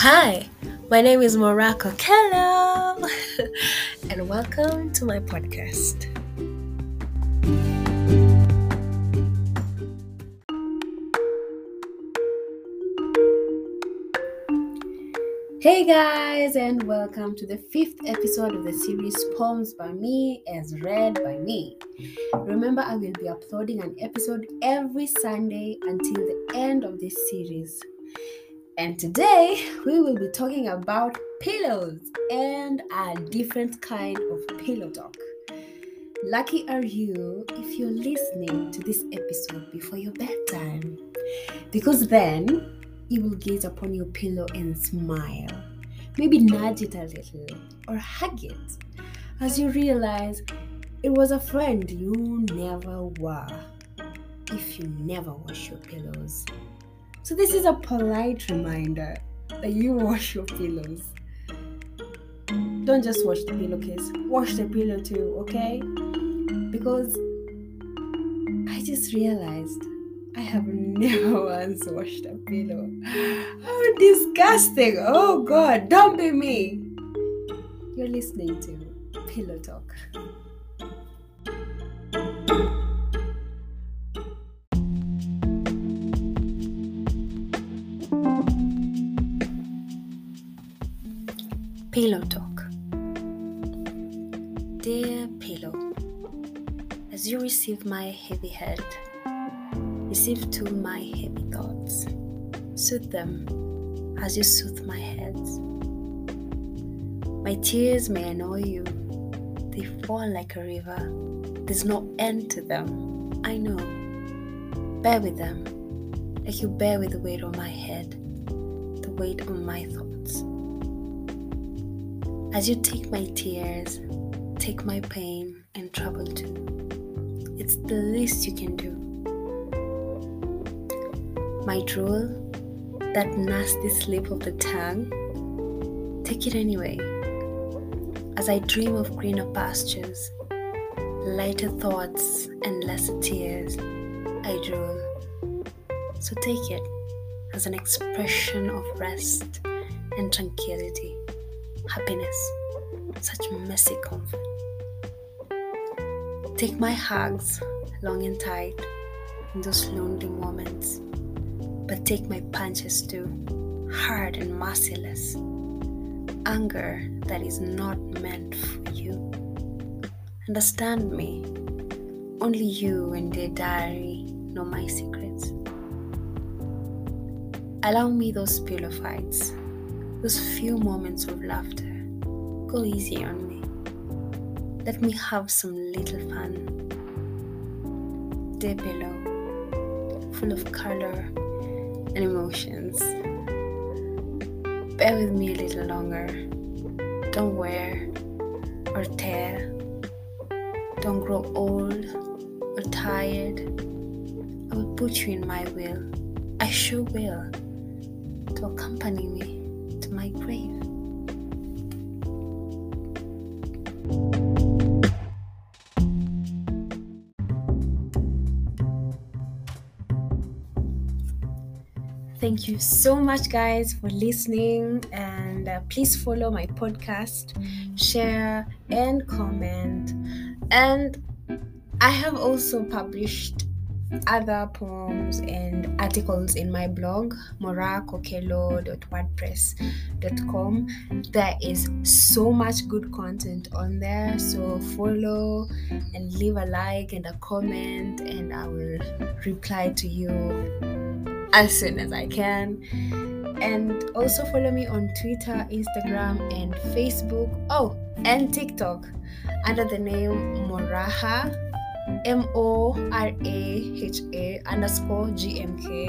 Hi, my name is Moraa Kokello, and welcome to my podcast. Hey guys, and welcome to the fifth episode of the series Poems by Me as read by me. Remember, I will be uploading an episode every Sunday until the end of this series. And today we will be talking about pillows and a different kind of pillow talk. Lucky are you if you're listening to this episode before your bedtime, because then you will gaze upon your pillow and smile. Maybe nudge it a little or hug it as you realize it was a friend you never were if you never wash your pillows. So, this is a polite reminder that you wash your pillows. Don't just wash the pillowcase, wash the pillow too, okay? Because I just realized I have never once washed a pillow. How disgusting! Oh god, don't be me! You're listening to Pillow Talk. Pillow Talk. Dear Pillow, as you receive my heavy head, receive too my heavy thoughts. Soothe them as you soothe my head. My tears may annoy you, they fall like a river. There's no end to them, I know. Bear with them, like you bear with the weight on my head, the weight on my thoughts. As you take my tears, take my pain and trouble too. It's the least you can do. My drool, that nasty slip of the tongue, take it anyway. As I dream of greener pastures, lighter thoughts, and lesser tears, I drool. So take it as an expression of rest and tranquility happiness, such messy comfort. Take my hugs long and tight in those lonely moments, but take my punches too, hard and merciless. Anger that is not meant for you. Understand me. Only you and their diary know my secrets. Allow me those pillow fights those few moments of laughter. Go easy on me. Let me have some little fun. Dear pillow, full of color and emotions. Bear with me a little longer. Don't wear or tear. Don't grow old or tired. I will put you in my will. I sure will to accompany me Thank you so much, guys, for listening. And uh, please follow my podcast, share, and comment. And I have also published other poems and articles in my blog moraakokello.wordpress.com there is so much good content on there so follow and leave a like and a comment and i will reply to you as soon as i can and also follow me on twitter instagram and facebook oh and tiktok under the name moraha M O R A H A underscore G M K.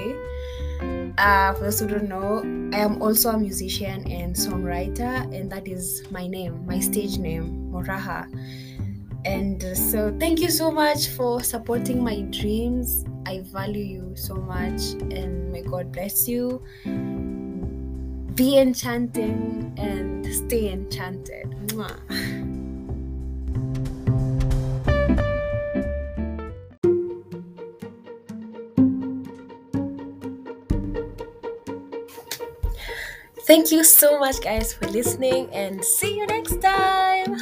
Uh, for those who don't know, I am also a musician and songwriter, and that is my name, my stage name, Moraha. And uh, so, thank you so much for supporting my dreams. I value you so much, and may God bless you. Be enchanting and stay enchanted. Mwah. Thank you so much, guys, for listening, and see you next time.